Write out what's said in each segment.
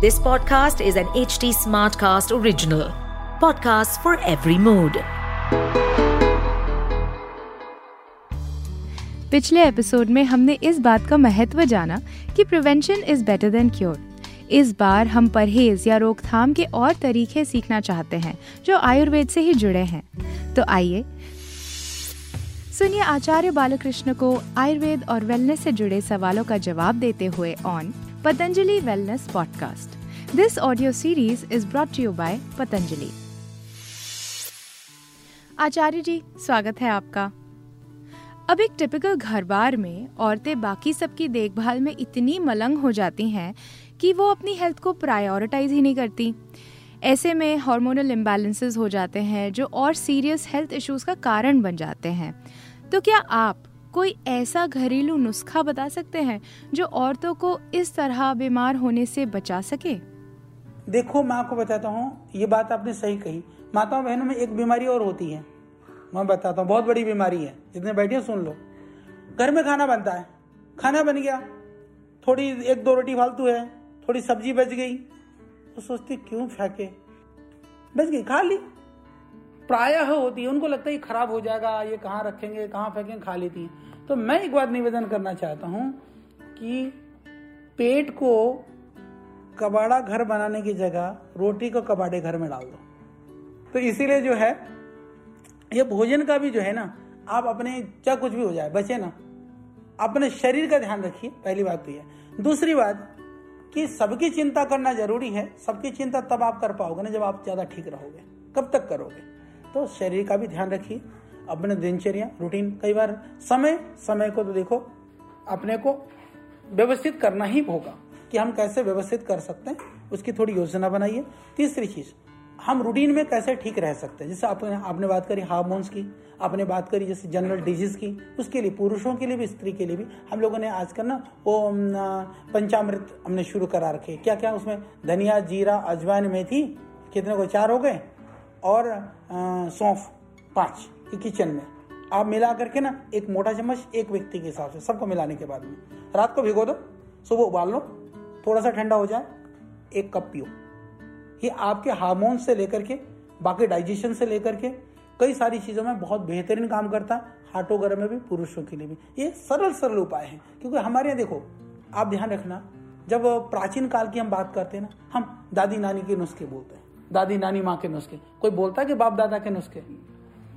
This podcast is an HT Smartcast original. Podcast for every mood. पिछले episode में हमने इस बात का महत्व जाना कि prevention is better than cure इस बार हम परहेज या रोकथाम के और तरीके सीखना चाहते हैं, जो आयुर्वेद से ही जुड़े हैं तो आइए, सुनिए आचार्य बालकृष्ण को आयुर्वेद और वेलनेस से जुड़े सवालों का जवाब देते हुए on Patanjali wellness podcast this audio series is brought you by Patanjali Acharya ji, स्वागत है आपका। अब एक टिपिकल घर बार में औरतें बाकी सबकी देखभाल में इतनी मलंग हो जाती हैं कि वो अपनी हेल्थ को प्रायोरिटाइज ही नहीं करती। ऐसे में हार्मोनल इम्बैलेंसेस हो जाते हैं, जो और सीरियस हेल्थ इश्यूज़ का कारण बन जाते हैं। तो क्या आप कोई ऐसा घरेलू नुस्खा बता सकते हैं जो औरतों को इस तरह बीमार होने से बचा सके? देखो, मैं आपको बताता हूँ, ये बात आपने सही कही। माताओं बहनों में एक बीमारी और होती है। मैं बताता हूँ, बहुत बड़ी बीमारी है। जितने बैठे सुन लो। घर में खाना बनता है। खाना बन गया। थोड़ी एक दो रोटी फालतू है। थोड़ी सब्ज़ी बच गई। तो सोचती, क्यों फेंके? बच गई, खा ली। प्रायः होती है। उनको लगता है खराब हो जाएगा, ये कहाँ रखेंगे, कहाँ फेंकेंगे, खा लेती है। तो मैं एक बात निवेदन करना चाहता हूँ कि पेट को कबाड़ा घर बनाने की जगह रोटी को कबाड़े घर में डाल दो। तो इसीलिए जो है, ये भोजन का भी जो है ना, आप अपने चाहे कुछ भी हो जाए, बचे ना। अपने शरीर का ध्यान रखिए, पहली बात तो यह दूसरी बात कि सबकी चिंता करना ज़रूरी है, सबकी चिंता तब आप कर पाओगे ना जब आप ज़्यादा ठीक रहोगे, कब तक करोगे। तो शरीर का भी ध्यान रखिए अपने दिनचर्या रूटीन कई बार समय समय को तो देखो, अपने को व्यवस्थित करना ही होगा कि हम कैसे व्यवस्थित कर सकते हैं, उसकी थोड़ी योजना बनाइए। तीसरी चीज़, हम रूटीन में कैसे ठीक रह सकते हैं? जैसे आपने आपने बात करी हार्मोन्स की, आपने बात करी जैसे जनरल डिज़ीज़ की, उसके लिए, पुरुषों के लिए भी, स्त्री के लिए भी, हम लोगों ने आजकल ना, वो पंचामृत हमने शुरू करा रखे क्या क्या उसमें, धनिया, जीरा, अजवाइन, मेथी, कितने को, चार हो गए? और सौंफ, पाँच। किचन में। आप मिला करके ना, एक मोटा चम्मच एक व्यक्ति के हिसाब से, सबको मिलाने के बाद में। रात को भिगो दो, सुबह उबाल लो थोड़ा सा ठंडा हो जाए, एक कप पियो। ये आपके हार्मोन से लेकर के, बाकी डाइजेशन से लेकर के, कई सारी चीज़ों में बहुत बेहतरीन काम करता है हार्ट वगैरह में भी, पुरुषों के लिए भी। ये सरल सरल उपाय हैं, क्योंकि हमारे यहाँ देखो, आप ध्यान रखना, जब प्राचीन काल की हम बात करते हैं ना, हम दादी नानी के नुस्खे बोलते हैं दादी नानी माँ के नुस्खे। कोई बोलता है कि बाप दादा के नुस्खे?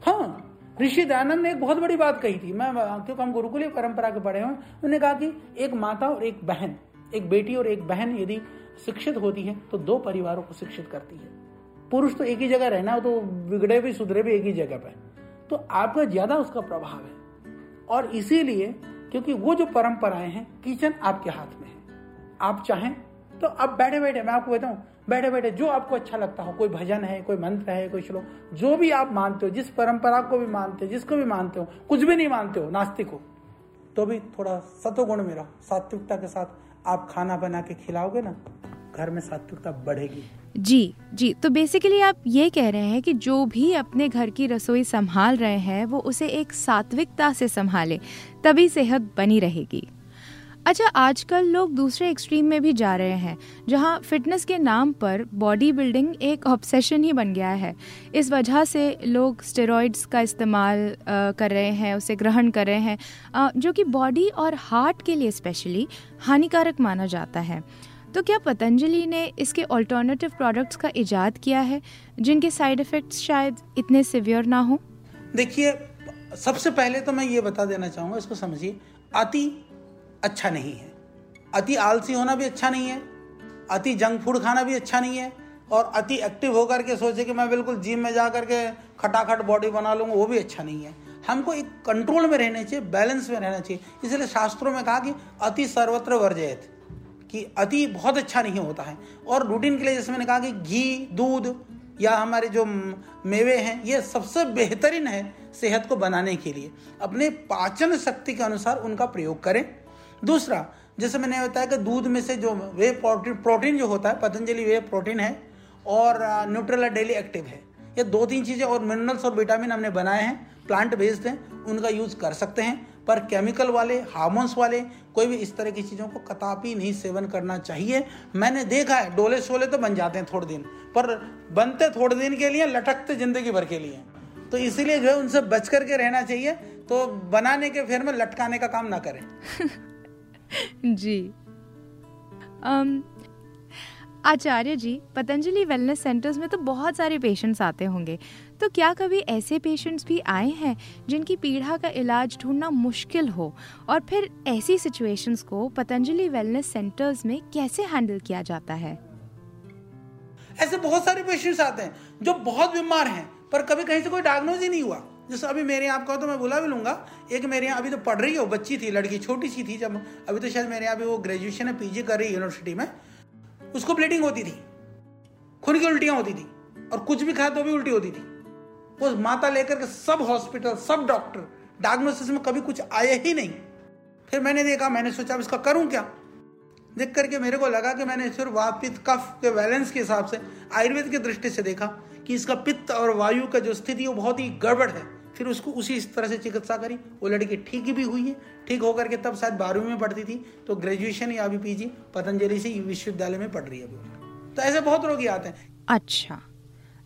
हाँ ऋषि दयानंद ने एक बहुत बड़ी बात कही थी। मैं क्योंकि हम गुरुकुलीय परंपरा के पढ़े हुए उन्होंने कहा कि एक माता और एक बहन, एक बेटी और एक बहन यदि शिक्षित होती है तो दो परिवारों को शिक्षित करती है। पुरुष तो एक ही जगह रहना हो तो बिगड़े भी, सुधरे भी एक ही जगह पर तो आपका ज़्यादा उसका प्रभाव है। और इसीलिए, क्योंकि वो जो परंपराएँ हैं, किचन आपके हाथ में है। आप चाहें तो अब बैठे बैठे मैं आपको बताऊँ, बैठे बैठे जो आपको अच्छा लगता हो, कोई भजन है, कोई मंत्र है, कोई श्लोक, जो भी आप मानते हो, जिस परंपरा को भी मानते हो, जिसको भी मानते हो, कुछ भी नहीं मानते हो, नास्तिक हो तो भी थोड़ा सतोगुण में रहो सात्विकता के साथ आप खाना बना के खिलाओगे ना, घर में सात्विकता बढ़ेगी। जी जी तो बेसिकली आप ये कह रहे हैं कि जो भी अपने घर की रसोई संभाल रहे हैं, वो उसे एक सात्विकता से संभाले, तभी सेहत बनी रहेगी। अच्छा आजकल लोग दूसरे एक्सट्रीम में भी जा रहे हैं, जहाँ फिटनेस के नाम पर बॉडी बिल्डिंग एक ऑब्सेशन ही बन गया है। इस वजह से लोग स्टेरॉइड्स का इस्तेमाल कर रहे हैं, उसे ग्रहण कर रहे हैं जो कि बॉडी और हार्ट के लिए स्पेशली हानिकारक माना जाता है। तो क्या पतंजलि ने इसके ऑल्टरनेटिव प्रोडक्ट्स का इजाद किया है, जिनके साइड इफ़ेक्ट्स शायद इतने सिवियर ना हो? देखिए, सबसे पहले तो मैं ये बता देना चाहूँगा, इसको समझिए। अति अच्छा नहीं है। अति आलसी होना भी अच्छा नहीं है, अति जंक फ़ूड खाना भी अच्छा नहीं है, और अति एक्टिव होकर के सोचे कि मैं बिल्कुल जिम में जा करके खटाखट बॉडी बना लूँगा, वो भी अच्छा नहीं है। हमको एक कंट्रोल में रहना चाहिए बैलेंस में रहना चाहिए। इसलिए शास्त्रों में कहा कि अति सर्वत्र वर्जयत, कि अति बहुत अच्छा नहीं होता है। और रूटीन के लिए जैसे मैंने कहा कि घी, दूध या हमारे जो मेवे हैं, ये सबसे बेहतरीन है सेहत को बनाने के लिए। अपने पाचन शक्ति के अनुसार उनका प्रयोग करें। दूसरा, जैसे मैंने बताया कि दूध में से जो वे प्रोटीन प्रोटीन जो होता है, पतंजलि वे प्रोटीन है और न्यूट्रेला डेली एक्टिव है। ये दो तीन चीज़ें और मिनरल्स और विटामिन हमने बनाए हैं प्लांट बेस्ड हैं, उनका यूज़ कर सकते हैं, पर केमिकल वाले हार्मोन्स वाले, कोई भी इस तरह की चीज़ों को कतापी नहीं सेवन करना चाहिए। मैंने देखा है, डोले शोले तो बन जाते हैं थोड़े दिन, पर बनते थोड़े दिन के लिए, लटकते ज़िंदगी भर के लिए। तो इसीलिए जो है, उनसे बच करके रहना चाहिए तो बनाने के फिर में लटकाने का काम ना करें। जी। um, Acharya ji Patanjali wellness centres में तो बहुत सारे पेशेंट्स आते होंगे। तो क्या कभी ऐसे पेशेंट्स भी आए हैं जिनकी पीड़ा का इलाज ढूंढना मुश्किल हो? और फिर ऐसी सिचुएशंस को पतंजलि वेलनेस सेंटर्स में कैसे हैंडल किया जाता है? ऐसे बहुत सारे पेशेंट्स आते हैं जो बहुत बीमार हैं पर कभी कहीं से कोई डायग्नोज ही नहीं हुआ। जैसे अभी मेरे यहाँ आपका तो मैं बुला भी लूँगा। एक मेरे यहाँ अभी तो पढ़ रही है बच्ची थी, लड़की, छोटी सी थी जब अभी तो शायद मेरे यहाँ भी वो ग्रेजुएशन है पीजी कर रही है यूनिवर्सिटी में। उसको ब्लीडिंग होती थी। खून की उल्टियाँ होती थी। और कुछ भी खाया तो भी उल्टी होती थी। वो माता लेकर के सब हॉस्पिटल सब डॉक्टर डायग्नोसिस में कभी कुछ आए ही नहीं। फिर मैंने देखा, मैंने सोचा, अब इसका करूँ क्या? देख करके मेरे को लगा कि मैंने सिर्फ़ वापित कफ के बैलेंस के हिसाब से, आयुर्वेद की दृष्टि से देखा कि इसका पित्त और वायु का जो स्थिति वो बहुत ही गड़बड़ है। फिर उसको उसी इस तरह से चिकित्सा करी। वो लड़की ठीक भी हुई है ठीक होकर के तब शायद बारहवीं में पढ़ती थी तो ग्रेजुएशन या अभी पीजी पतंजलि से विश्वविद्यालय में पढ़ रही है अभी तो ऐसे बहुत रोगी आते हैं। अच्छा।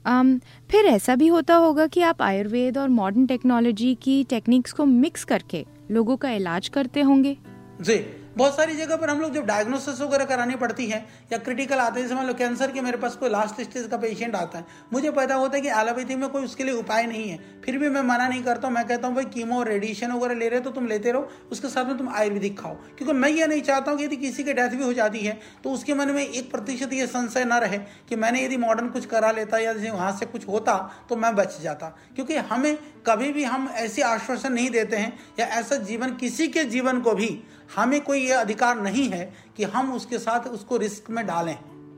um, फिर ऐसा भी होता होगा कि आप आयुर्वेद और मॉडर्न टेक्नोलॉजी की टेक्निक्स को मिक्स करके लोगों का इलाज करते होंगे। जी। बहुत सारी जगह पर हम लोग जब डायग्नोसिस वगैरह करानी पड़ती है, या क्रिटिकल आते हैं जैसे मान लो कैंसर के मेरे पास कोई लास्ट स्टेज का पेशेंट आता है, मुझे पता होता है कि एलोपैथी में कोई उसके लिए उपाय नहीं है। फिर भी मैं मना नहीं करता हूँ, मैं कहता हूँ, भाई कीमो रेडिएशन वगैरह ले रहे हो तो तुम लेते रहो, उसके साथ में तुम आयुर्वेदिक खाओ। क्योंकि मैं ये नहीं चाहता हूँ कि यदि किसी की डेथ भी हो जाती है तो उसके मन में एक प्रतिशत ये संशय न रहे कि मैंने यदि मॉडर्न कुछ करा लेता, या जैसे वहाँ से कुछ होता तो मैं बच जाता। क्योंकि हमें कभी भी हम ऐसे आश्वासन नहीं देते हैं, या ऐसा जीवन किसी के जीवन को भी हमें कोई ये अधिकार नहीं है कि हम उसके साथ उसको रिस्क में डालें।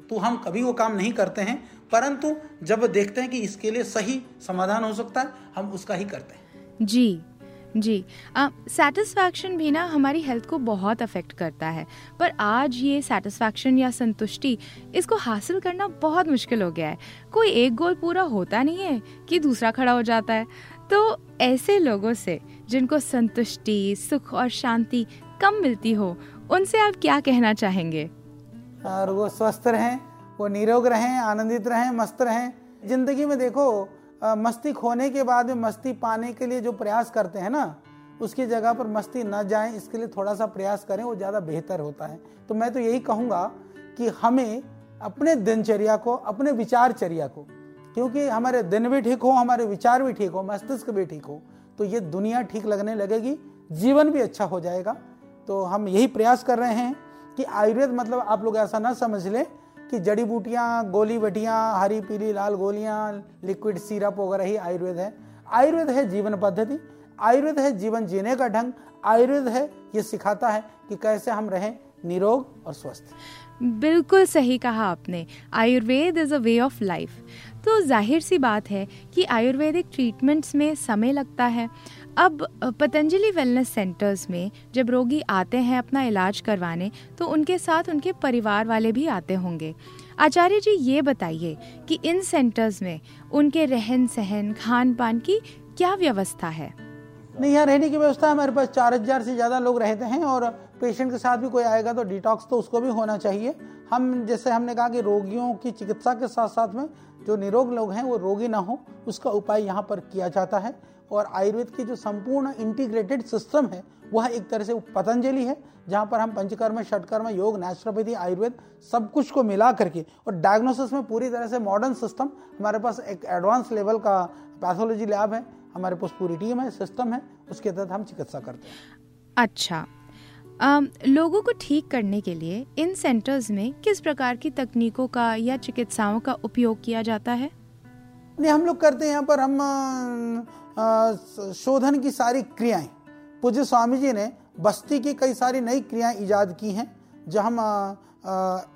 तो हम कभी वो काम नहीं करते हैं, परंतु जब देखते हैं कि इसके लिए सही समाधान हो सकता है, हम उसका ही करते हैं। जी जी। सेटिस्फैक्शन भी ना हमारी हेल्थ को बहुत अफेक्ट करता है। पर आज ये सेटिस्फैक्शन या संतुष्टि, इसको हासिल करना बहुत मुश्किल हो गया है। कोई एक गोल पूरा होता नहीं है कि दूसरा खड़ा हो जाता है। तो ऐसे लोगों से, जिनको संतुष्टि, सुख और शांति कम मिलती हो, उनसे आप क्या कहना चाहेंगे? और वो स्वस्थ रहें, वो निरोग रहें, आनंदित रहें, मस्त रहें। ज़िंदगी में देखो मस्ती खोने के बाद में मस्ती पाने के लिए जो प्रयास करते हैं ना, उसकी जगह पर मस्ती न जाए, इसके लिए थोड़ा सा प्रयास करें, वो ज़्यादा बेहतर होता है। तो मैं तो यही कहूँगा कि हमें अपने दिनचर्या को, अपने विचारचर्या को, क्योंकि हमारे दिन भी ठीक हो, हमारे विचार भी ठीक हो, मस्तिष्क भी ठीक हो तो ये दुनिया ठीक लगने लगेगी, जीवन भी अच्छा हो जाएगा। तो हम यही प्रयास कर रहे हैं कि आयुर्वेद मतलब आप लोग ऐसा ना समझ लें कि जड़ी बूटियाँ, गोली बटियाँ, हरी, पीली, लाल गोलियाँ लिक्विड सिरप वगैरह ही आयुर्वेद है। आयुर्वेद है जीवन पद्धति, आयुर्वेद है जीवन जीने का ढंग, आयुर्वेद है ये सिखाता है कि कैसे हम रहें निरोग और स्वस्थ। बिल्कुल सही कहा आपने। Ayurveda is a way of life तो ज़ाहिर सी बात है कि आयुर्वेदिक ट्रीटमेंट्स में समय लगता है। अब पतंजलि वेलनेस सेंटर्स में जब रोगी आते हैं अपना इलाज करवाने तो उनके साथ उनके परिवार वाले भी आते होंगे। आचार्य जी ये बताइए कि इन सेंटर्स में उनके रहन सहन खान पान की क्या व्यवस्था है? नहीं, यहाँ रहने की व्यवस्था हमारे पास चार हज़ार से ज़्यादा लोग रहते हैं और पेशेंट के साथ भी कोई आएगा तो डिटॉक्स तो उसको भी होना चाहिए। हम, जैसे हमने कहा कि रोगियों की चिकित्सा के साथ साथ में जो निरोग लोग हैं, वो रोगी ना हो, उसका उपाय यहाँ पर किया जाता है। और आयुर्वेद की जो संपूर्ण इंटीग्रेटेड सिस्टम है वह एक तरह से पतंजलि है जहाँ पर हम पंचकर्म षटकर्म योग नेचुरोपैथी आयुर्वेद सब कुछ को मिला करके और डायग्नोसिस में पूरी तरह से मॉडर्न सिस्टम हमारे पास एक एडवांस लेवल का पैथोलॉजी लैब है हमारे पास पूरी टीम है सिस्टम है उसके तहत हम चिकित्सा करते हैं। अच्छा। Um, लोगों को ठीक करने के लिए इन सेंटर्स में किस प्रकार की तकनीकों का या चिकित्साओं का उपयोग किया जाता है? नहीं हम लोग करते हैं यहाँ पर हम शोधन की सारी क्रियाएँ। पूज्य स्वामी जी ने बस्ती की कई सारी नई क्रियाएँ ईजाद की हैं जो हम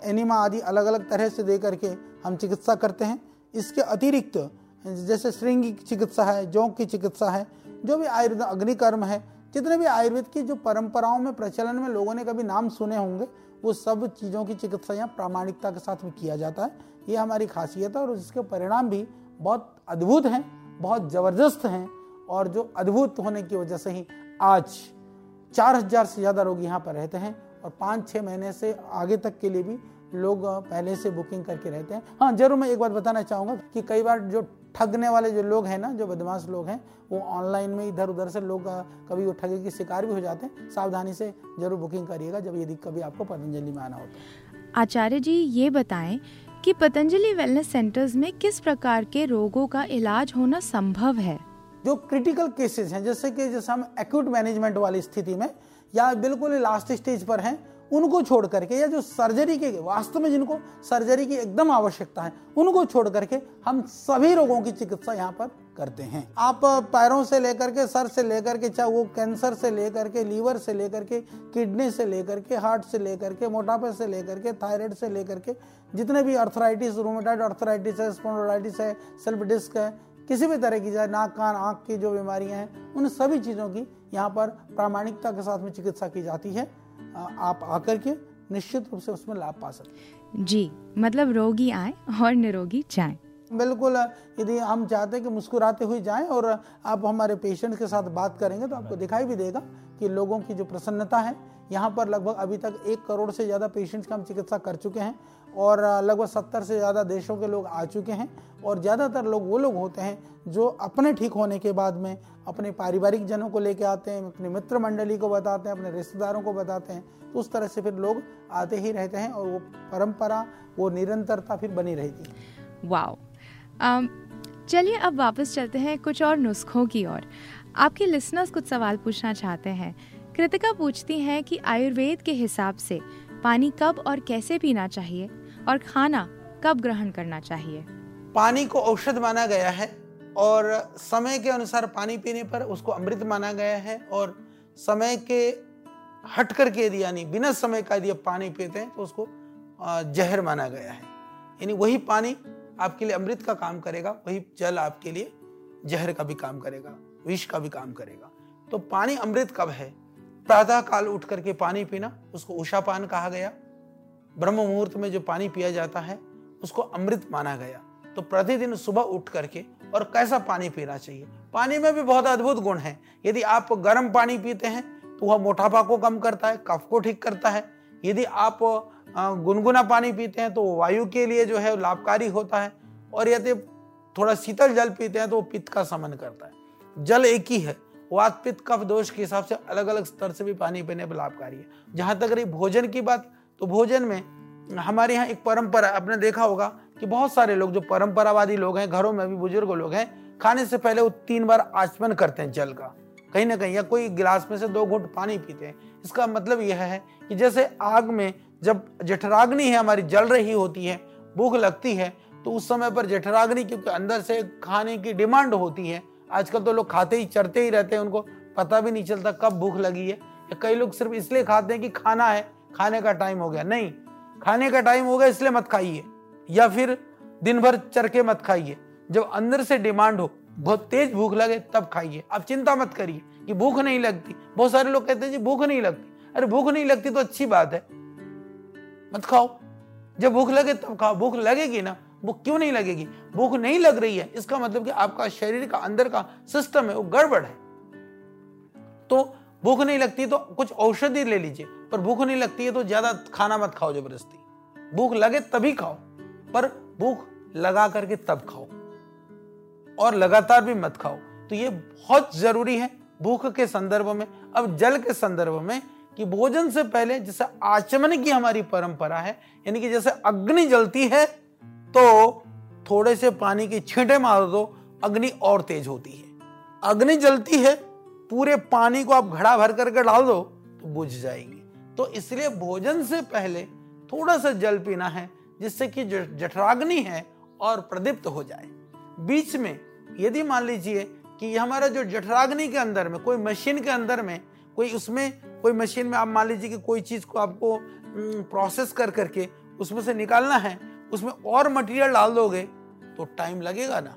एनिमा आदि अलग अलग तरह से दे करके हम चिकित्सा करते हैं। इसके अतिरिक्त, जैसे श्रृंग की चिकित्सा है, जोंक की चिकित्सा है, जो भी आयुर्वेद, अग्निकर्म है, जितने भी आयुर्वेद की जो परंपराओं में, प्रचलन में लोगों ने कभी नाम सुने होंगे, वो सब चीज़ों की चिकित्सा यहाँ प्रामाणिकता के साथ में किया जाता है। ये हमारी खासियत है और इसके परिणाम भी बहुत अद्भुत हैं। बहुत ज़बरदस्त हैं और जो अद्भुत होने की वजह से ही आज चार हज़ार से ज़्यादा रोगी यहाँ पर रहते हैं और पाँच छः महीने से आगे तक के लिए भी लोग पहले से बुकिंग करके रहते हैं। हाँ ज़रूर मैं एक बात बताना चाहूँगा कि कई बार जो ठगने वाले जो लोग हैं ना, जो बदमाश लोग हैं, वो ऑनलाइन में इधर उधर से लोग, कभी वो ठगे की शिकार भी हो जाते हैं। सावधानी से ज़रूर बुकिंग करिएगा जब यदि कभी आपको पतंजलि में आना है। आचार्य जी, ये बताएँ कि पतंजलि वेलनेस सेंटर्स में किस प्रकार के रोगों का इलाज होना संभव है? जो क्रिटिकल केसेस हैं, जैसे कि जैसे हम एक्यूट मैनेजमेंट वाली स्थिति में या बिल्कुल लास्ट स्टेज पर हैं उनको छोड़ करके, या जो सर्जरी के, वास्तव में जिनको सर्जरी की एकदम आवश्यकता है, उनको छोड़ करके हम सभी रोगों की चिकित्सा यहाँ पर करते हैं। आप पैरों से लेकर के, सर से लेकर के, चाहे वो कैंसर से लेकर के, लीवर से लेकर के, किडनी से लेकर के, हार्ट से लेकर के, मोटापे से लेकर के, थायराइड से लेकर के, जितने भी अर्थराइटिस रोमेटाइड अर्थराइटिस है स्पोंडोलाइटिस है सेल्फ डिस्क है, किसी भी तरह की, चाहे नाक, कान, आँख की जो बीमारियाँ हैं, उन सभी चीज़ों की यहाँ पर प्रामाणिकता के साथ में चिकित्सा की जाती है। आप आकर के निश्चित रूप से उसमें लाभ पा सकते जी मतलब रोगी आए और निरोगी जाए। बिल्कुल यदि हम चाहते हैं कि मुस्कुराते हुए जाएँ और आप हमारे पेशेंट के साथ बात करेंगे तो आपको दिखाई भी देगा कि लोगों की जो प्रसन्नता है यहाँ पर लगभग अभी तक एक करोड़ से ज़्यादा पेशेंट्स का हम चिकित्सा कर चुके हैं और लगभग सत्तर से ज़्यादा देशों के लोग आ चुके हैं और ज़्यादातर लोग वो लोग होते हैं जो अपने ठीक होने के बाद में अपने पारिवारिक जनों को लेके आते हैं, अपने मित्र मंडली को बताते हैं, अपने रिश्तेदारों को बताते हैं। तो उस तरह से फिर लोग आते ही रहते हैं और वो परंपरा, वो निरंतरता फिर बनी रहती है। वाओ। चलिए अब वापस चलते हैं कुछ और नुस्खों की ओर। आपके लिसनर्स कुछ सवाल पूछना चाहते हैं। कृतिका पूछती हैं कि आयुर्वेद के हिसाब से पानी कब और कैसे पीना चाहिए और खाना कब ग्रहण करना चाहिए? पानी को औषध माना गया है और समय के अनुसार पानी पीने पर उसको अमृत माना गया है और समय के हट करके यदि यानी बिना समय का यदि पानी पीते हैं तो उसको जहर माना गया है। यानी वही पानी आपके लिए अमृत का काम करेगा, वही जल आपके लिए जहर का भी काम करेगा, विष का भी काम करेगा। तो पानी अमृत कब है? प्रातः काल उठ करके पानी पीना, उसको उषा पान कहा गया। ब्रह्म मुहूर्त में जो पानी पिया जाता है, उसको अमृत माना गया। तो प्रतिदिन सुबह उठ करके, और कैसा पानी पीना चाहिए? पानी में भी बहुत अद्भुत गुण है। यदि आप गर्म पानी पीते हैं तो वह मोटापा को कम करता है, कफ को ठीक करता है। यदि आप गुनगुना पानी पीते हैं तो वायु के लिए जो है लाभकारी होता है। और यदि थोड़ा शीतल जल पीते हैं तो वो पित्त का समन करता है। जल एक ही है वात पित्त कफ दोष के हिसाब से अलग अलग स्तर से भी पानी पीने पर लाभकारी है। जहाँ तक रही भोजन की बात तो भोजन में हमारे यहाँ एक परंपरा आपने देखा होगा कि बहुत सारे लोग, जो परंपरावादी लोग हैं, घरों में भी बुज़ुर्ग लोग हैं, खाने से पहले वो तीन बार आचमन करते हैं जल का। कहीं ना कहीं, या कोई गिलास में से दो घुट पानी पीते हैं। इसका मतलब यह है कि जैसे आग में जब जठराग्नि है, हमारी जल रही होती है, भूख लगती है तो उस समय पर जठराग्नि, क्योंकि अंदर से खाने की डिमांड होती है आजकल तो लोग खाते ही चरते ही रहते हैं उनको, पता भी नहीं चलता कब भूख लगी है। या कई लोग सिर्फ़ इसलिए खाते हैं कि खाना है, खाने का टाइम हो गया। नहीं, खाने का टाइम हो गया इसलिए मत खाइए। या फिर दिन भर चर के मत खाइए। जब अंदर से डिमांड हो, बहुत तेज भूख लगे, तब खाइए। आप चिंता मत करिए कि भूख नहीं लगती। बहुत सारे लोग कहते हैं, जी, भूख नहीं लगती। अरे, भूख नहीं लगती तो अच्छी बात है। मत खाओ। जब भूख लगे तब खाओ। भूख लगेगी ना भूख क्यों नहीं लगेगी? भूख नहीं लग रही है। इसका मतलब कि आपका शरीर का, अंदर का सिस्टम है, वो गड़बड़ है। तो भूख नहीं लगती तो कुछ औषधि ले लीजिए, पर भूख नहीं लगती है तो ज़्यादा खाना मत खाओ ज़बरदस्ती। भूख लगे तभी खाओ, पर भूख लगा करके तब खाओ। और लगातार भी मत खाओ। तो ये बहुत ज़रूरी है भूख के संदर्भ में, अब जल के संदर्भ में, कि भोजन से पहले जैसे आचमन की हमारी परंपरा है, यानी कि जैसे अग्नि जलती है तो थोड़े से पानी की छींटे मार दो अग्नि और तेज होती है। अग्नि जलती है, पूरे पानी को आप घड़ा भर करके डाल दो तो बुझ जाएगी। तो इसलिए भोजन से पहले थोड़ा सा जल पीना है, जिससे कि जठराग्नि है और प्रदीप्त हो जाए। बीच में यदि मान लीजिए कि हमारा जो जठराग्नि के अंदर में, कोई मशीन के अंदर में, कोई उसमें, कोई मशीन में आप मान लीजिए कि कोई चीज़ को आपको प्रोसेस कर करके उसमें से निकालना है उसमें और मटेरियल डाल दोगे तो टाइम लगेगा ना।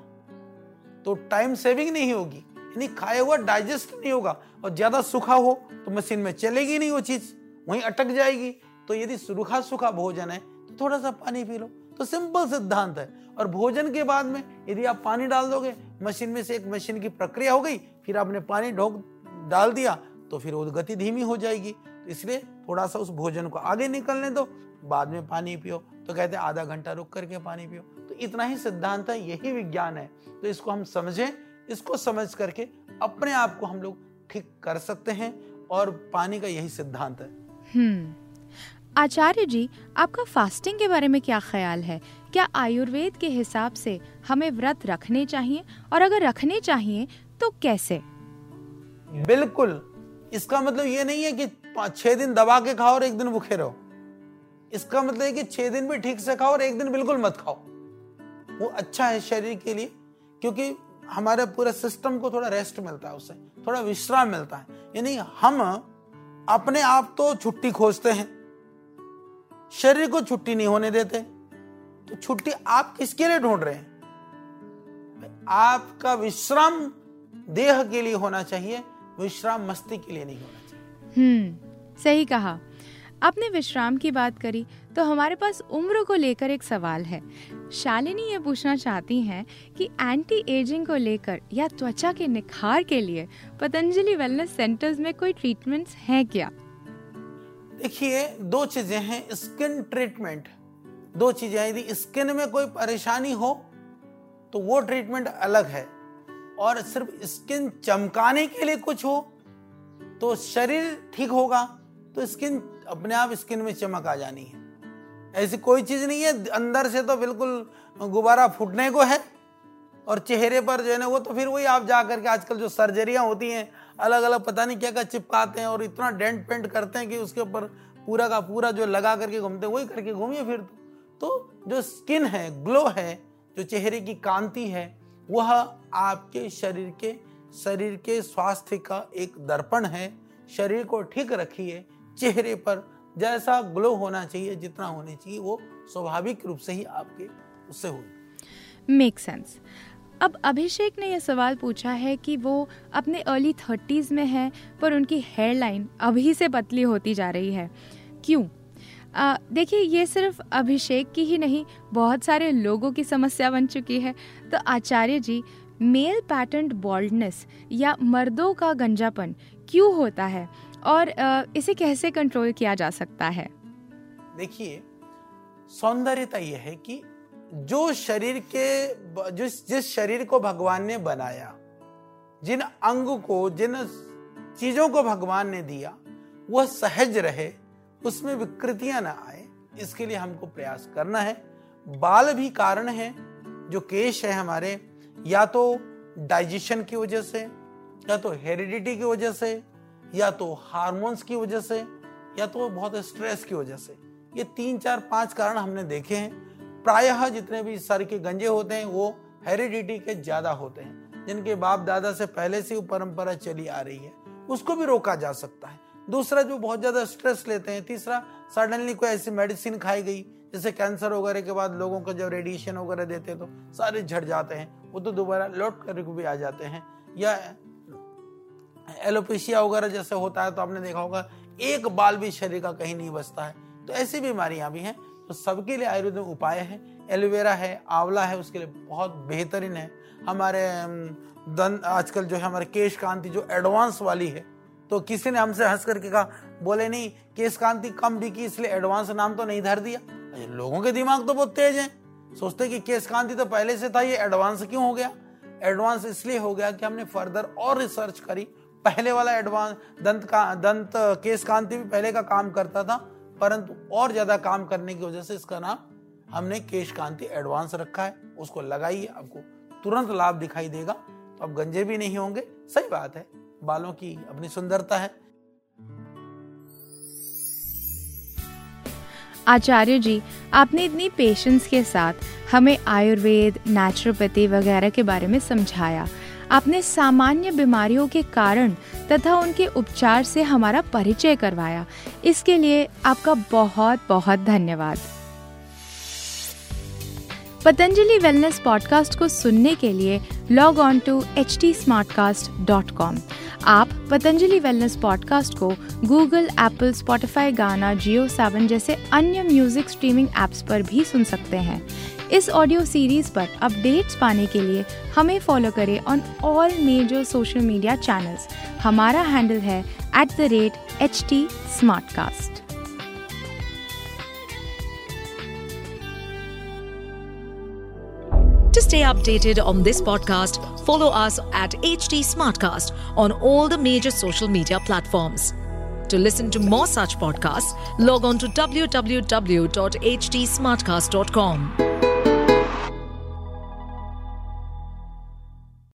तो टाइम सेविंग नहीं होगी। यानी खाया हुआ डाइजेस्ट नहीं होगा। और ज़्यादा सूखा हो तो मशीन में चलेगी नहीं वो चीज़। वहीं अटक जाएगी। तो यदि सूखा सूखा भोजन है तो थोड़ा सा पानी पी लो। तो सिंपल सिद्धांत है। और भोजन के बाद में यदि आप पानी डाल दोगे मशीन में से एक मशीन की प्रक्रिया हो गई, फिर आपने पानी ढोक डाल दिया तो फिर वो गति धीमी हो जाएगी। तो इसलिए थोड़ा सा उस भोजन को आगे निकलने दो। बाद में पानी पियो। तो कहते हैं आधा घंटा रुक करके पानी पियो। तो इतना ही सिद्धांत है यही विज्ञान है। तो इसको हम समझें इसको समझ करके अपने आप को हम लोग ठीक कर सकते हैं और पानी का यही सिद्धांत है। हम्म। आचार्य जी आपका फास्टिंग के बारे में क्या ख्याल है? क्या आयुर्वेद के हिसाब से हमें व्रत रखने चाहिए? और अगर रखने चाहिए तो कैसे? बिल्कुल। इसका मतलब ये नहीं है कि छह दिन दबा के खाओ और एक दिन भूखे रहो। इसका मतलब है कि छह दिन भी ठीक से खाओ और एक दिन बिल्कुल मत खाओ। वो अच्छा है शरीर के लिए, क्योंकि हमारे पूरे सिस्टम को थोड़ा रेस्ट मिलता है उससे थोड़ा विश्राम मिलता है। यानी हम अपने आप तो छुट्टी खोजते हैं, शरीर को छुट्टी नहीं होने देते तो छुट्टी आप किसके लिए ढूंढ रहे हैं? आपका विश्राम देह के लिए होना चाहिए, विश्राम मस्ती के लिए नहीं होना चाहिए। हम्म सही कहा। आपने विश्राम की बात करी तो हमारे पास उम्र को लेकर एक सवाल है। शालिनी ये पूछना चाहती हैं कि एंटी एजिंग को लेकर या त्वचा के निखार के लिए पतंजलि वेलनेस सेंटर्स में कोई ट्रीटमेंट्स हैं क्या? देखिए, दो चीज़ें हैं स्किन ट्रीटमेंट दो चीज़ें यदि स्किन में कोई परेशानी हो तो वो ट्रीटमेंट अलग है। और सिर्फ़ स्किन चमकाने के लिए कुछ हो तो शरीर ठीक होगा। तो स्किन अपने आप स्किन में चमक आ जानी है। ऐसी कोई चीज़ नहीं है अंदर से तो बिल्कुल गुब्बारा फूटने को है और चेहरे पर जो है ना वो तो फिर वही आप जा करके आजकल जो सर्जरियाँ होती हैं अलग अलग पता नहीं क्या क्या चिपकाते हैं और इतना डेंट पेंट करते हैं कि उसके ऊपर पूरा का पूरा जो लगा करके घूमते हैं वही करके घूमिए फिर तो, तो जो स्किन है ग्लो है जो चेहरे की कांति है वह आपके शरीर के शरीर के स्वास्थ्य का एक दर्पण है। शरीर को ठीक रखिए चेहरे पर जैसा ग्लो होना चाहिए, जितना होने चाहिए, वो स्वाभाविक रूप से ही आपके उससे हो मेक सेंस अब अभिषेक ने यह सवाल पूछा है कि वो अपने अर्ली थर्टीज में है, पर उनकी हेयर लाइन अभी से पतली होती जा रही है। क्यों? देखिए, ये सिर्फ़ अभिषेक की ही नहीं, बहुत सारे लोगों की समस्या बन चुकी है। तो Acharya ji male pattern boldness या मर्दों का गंजापन क्यों होता है? और इसे कैसे कंट्रोल किया जा सकता है? देखिए, सौंदर्यता यह है कि जो शरीर के जिस जिस शरीर को भगवान ने बनाया, जिन अंग को, जिन चीज़ों को भगवान ने दिया, वह सहज रहे, उसमें विकृतियाँ ना आए, इसके लिए हमको प्रयास करना है। बाल भी कारण है, जो केश है हमारे, या तो डाइजेशन की वजह से, या तो हेरिडिटी की वजह से या तो हार्मोन्स की वजह से, या तो बहुत स्ट्रेस की वजह से। ये तीन, चार, पाँच कारण हमने देखे हैं। प्रायः जितने भी सर के गंजे होते हैं, वो हेरिडिटी के ज़्यादा होते हैं, जिनके बाप दादा से पहले से वो परंपरा चली आ रही है। उसको भी रोका जा सकता है। दूसरा जो बहुत ज़्यादा स्ट्रेस लेते हैं, तीसरा सडनली कोई ऐसी मेडिसिन खाई गई, जैसे कैंसर वगैरह के बाद लोगों को जब रेडिएशन वगैरह देते हैं तो सारे झड़ जाते हैं। वो तो दोबारा लौट कर भी आ जाते हैं। या एलोपेशिया वगैरह जैसे होता है तो आपने देखा होगा, एक बाल भी शरीर का कहीं नहीं बचता है। तो ऐसी बीमारियाँ भी हैं। तो सबके लिए आयुर्वेद में उपाय है। एलोवेरा है, आंवला है, उसके लिए बहुत बेहतरीन है। हमारे दंत, आजकल जो है, हमारे केश कांति जो एडवांस वाली है तो किसी ने हमसे हंस करके कहा, बोले, नहीं, केश कांति कम बिकी इसलिए एडवांस नाम तो नहीं धर दिया। लोगों के दिमाग तो बहुत तेज है। सोचते कि केश कांति तो पहले से था, ये एडवांस क्यों हो गया? एडवांस इसलिए हो गया कि हमने फर्दर और रिसर्च करी पहले वाला एडवांस दंत का, दंत केस कांति भी पहले का काम करता था, परंतु और ज़्यादा काम करने की वजह से इसका नाम हमने केश कांति एडवांस रखा है, उसको लगाइए, आपको तुरंत लाभ दिखाई देगा तो आप गंजे भी नहीं होंगे, सही बात है, बालों की अपनी सुंदरता है। आचार्य जी, आपने इतनी पेशेंस के साथ हमें आयुर्वेद नेचुरोपैथी वगैरह के बारे में समझाया। आपने सामान्य बीमारियों के कारण तथा उनके उपचार से हमारा परिचय करवाया। इसके लिए आपका बहुत बहुत धन्यवाद। पतंजलि वेलनेस पॉडकास्ट को सुनने के लिए log on to H T आप पतंजलि वेलनेस पॉडकास्ट को Google, Apple, Spotify, Gaana, Jio Saavn जैसे अन्य म्यूज़िक स्ट्रीमिंग एप्स पर भी सुन सकते हैं। इस ऑडियो सीरीज़ पर अपडेट्स पाने के लिए हमें फॉलो करें on all major social media channels हमारा हैंडल है at the rate H T smart cast to stay updated on this podcast follow us at H T smart cast on all the major social media platform To listen to more such podcasts, log on to www.htsmartcast.com. smartcast.com.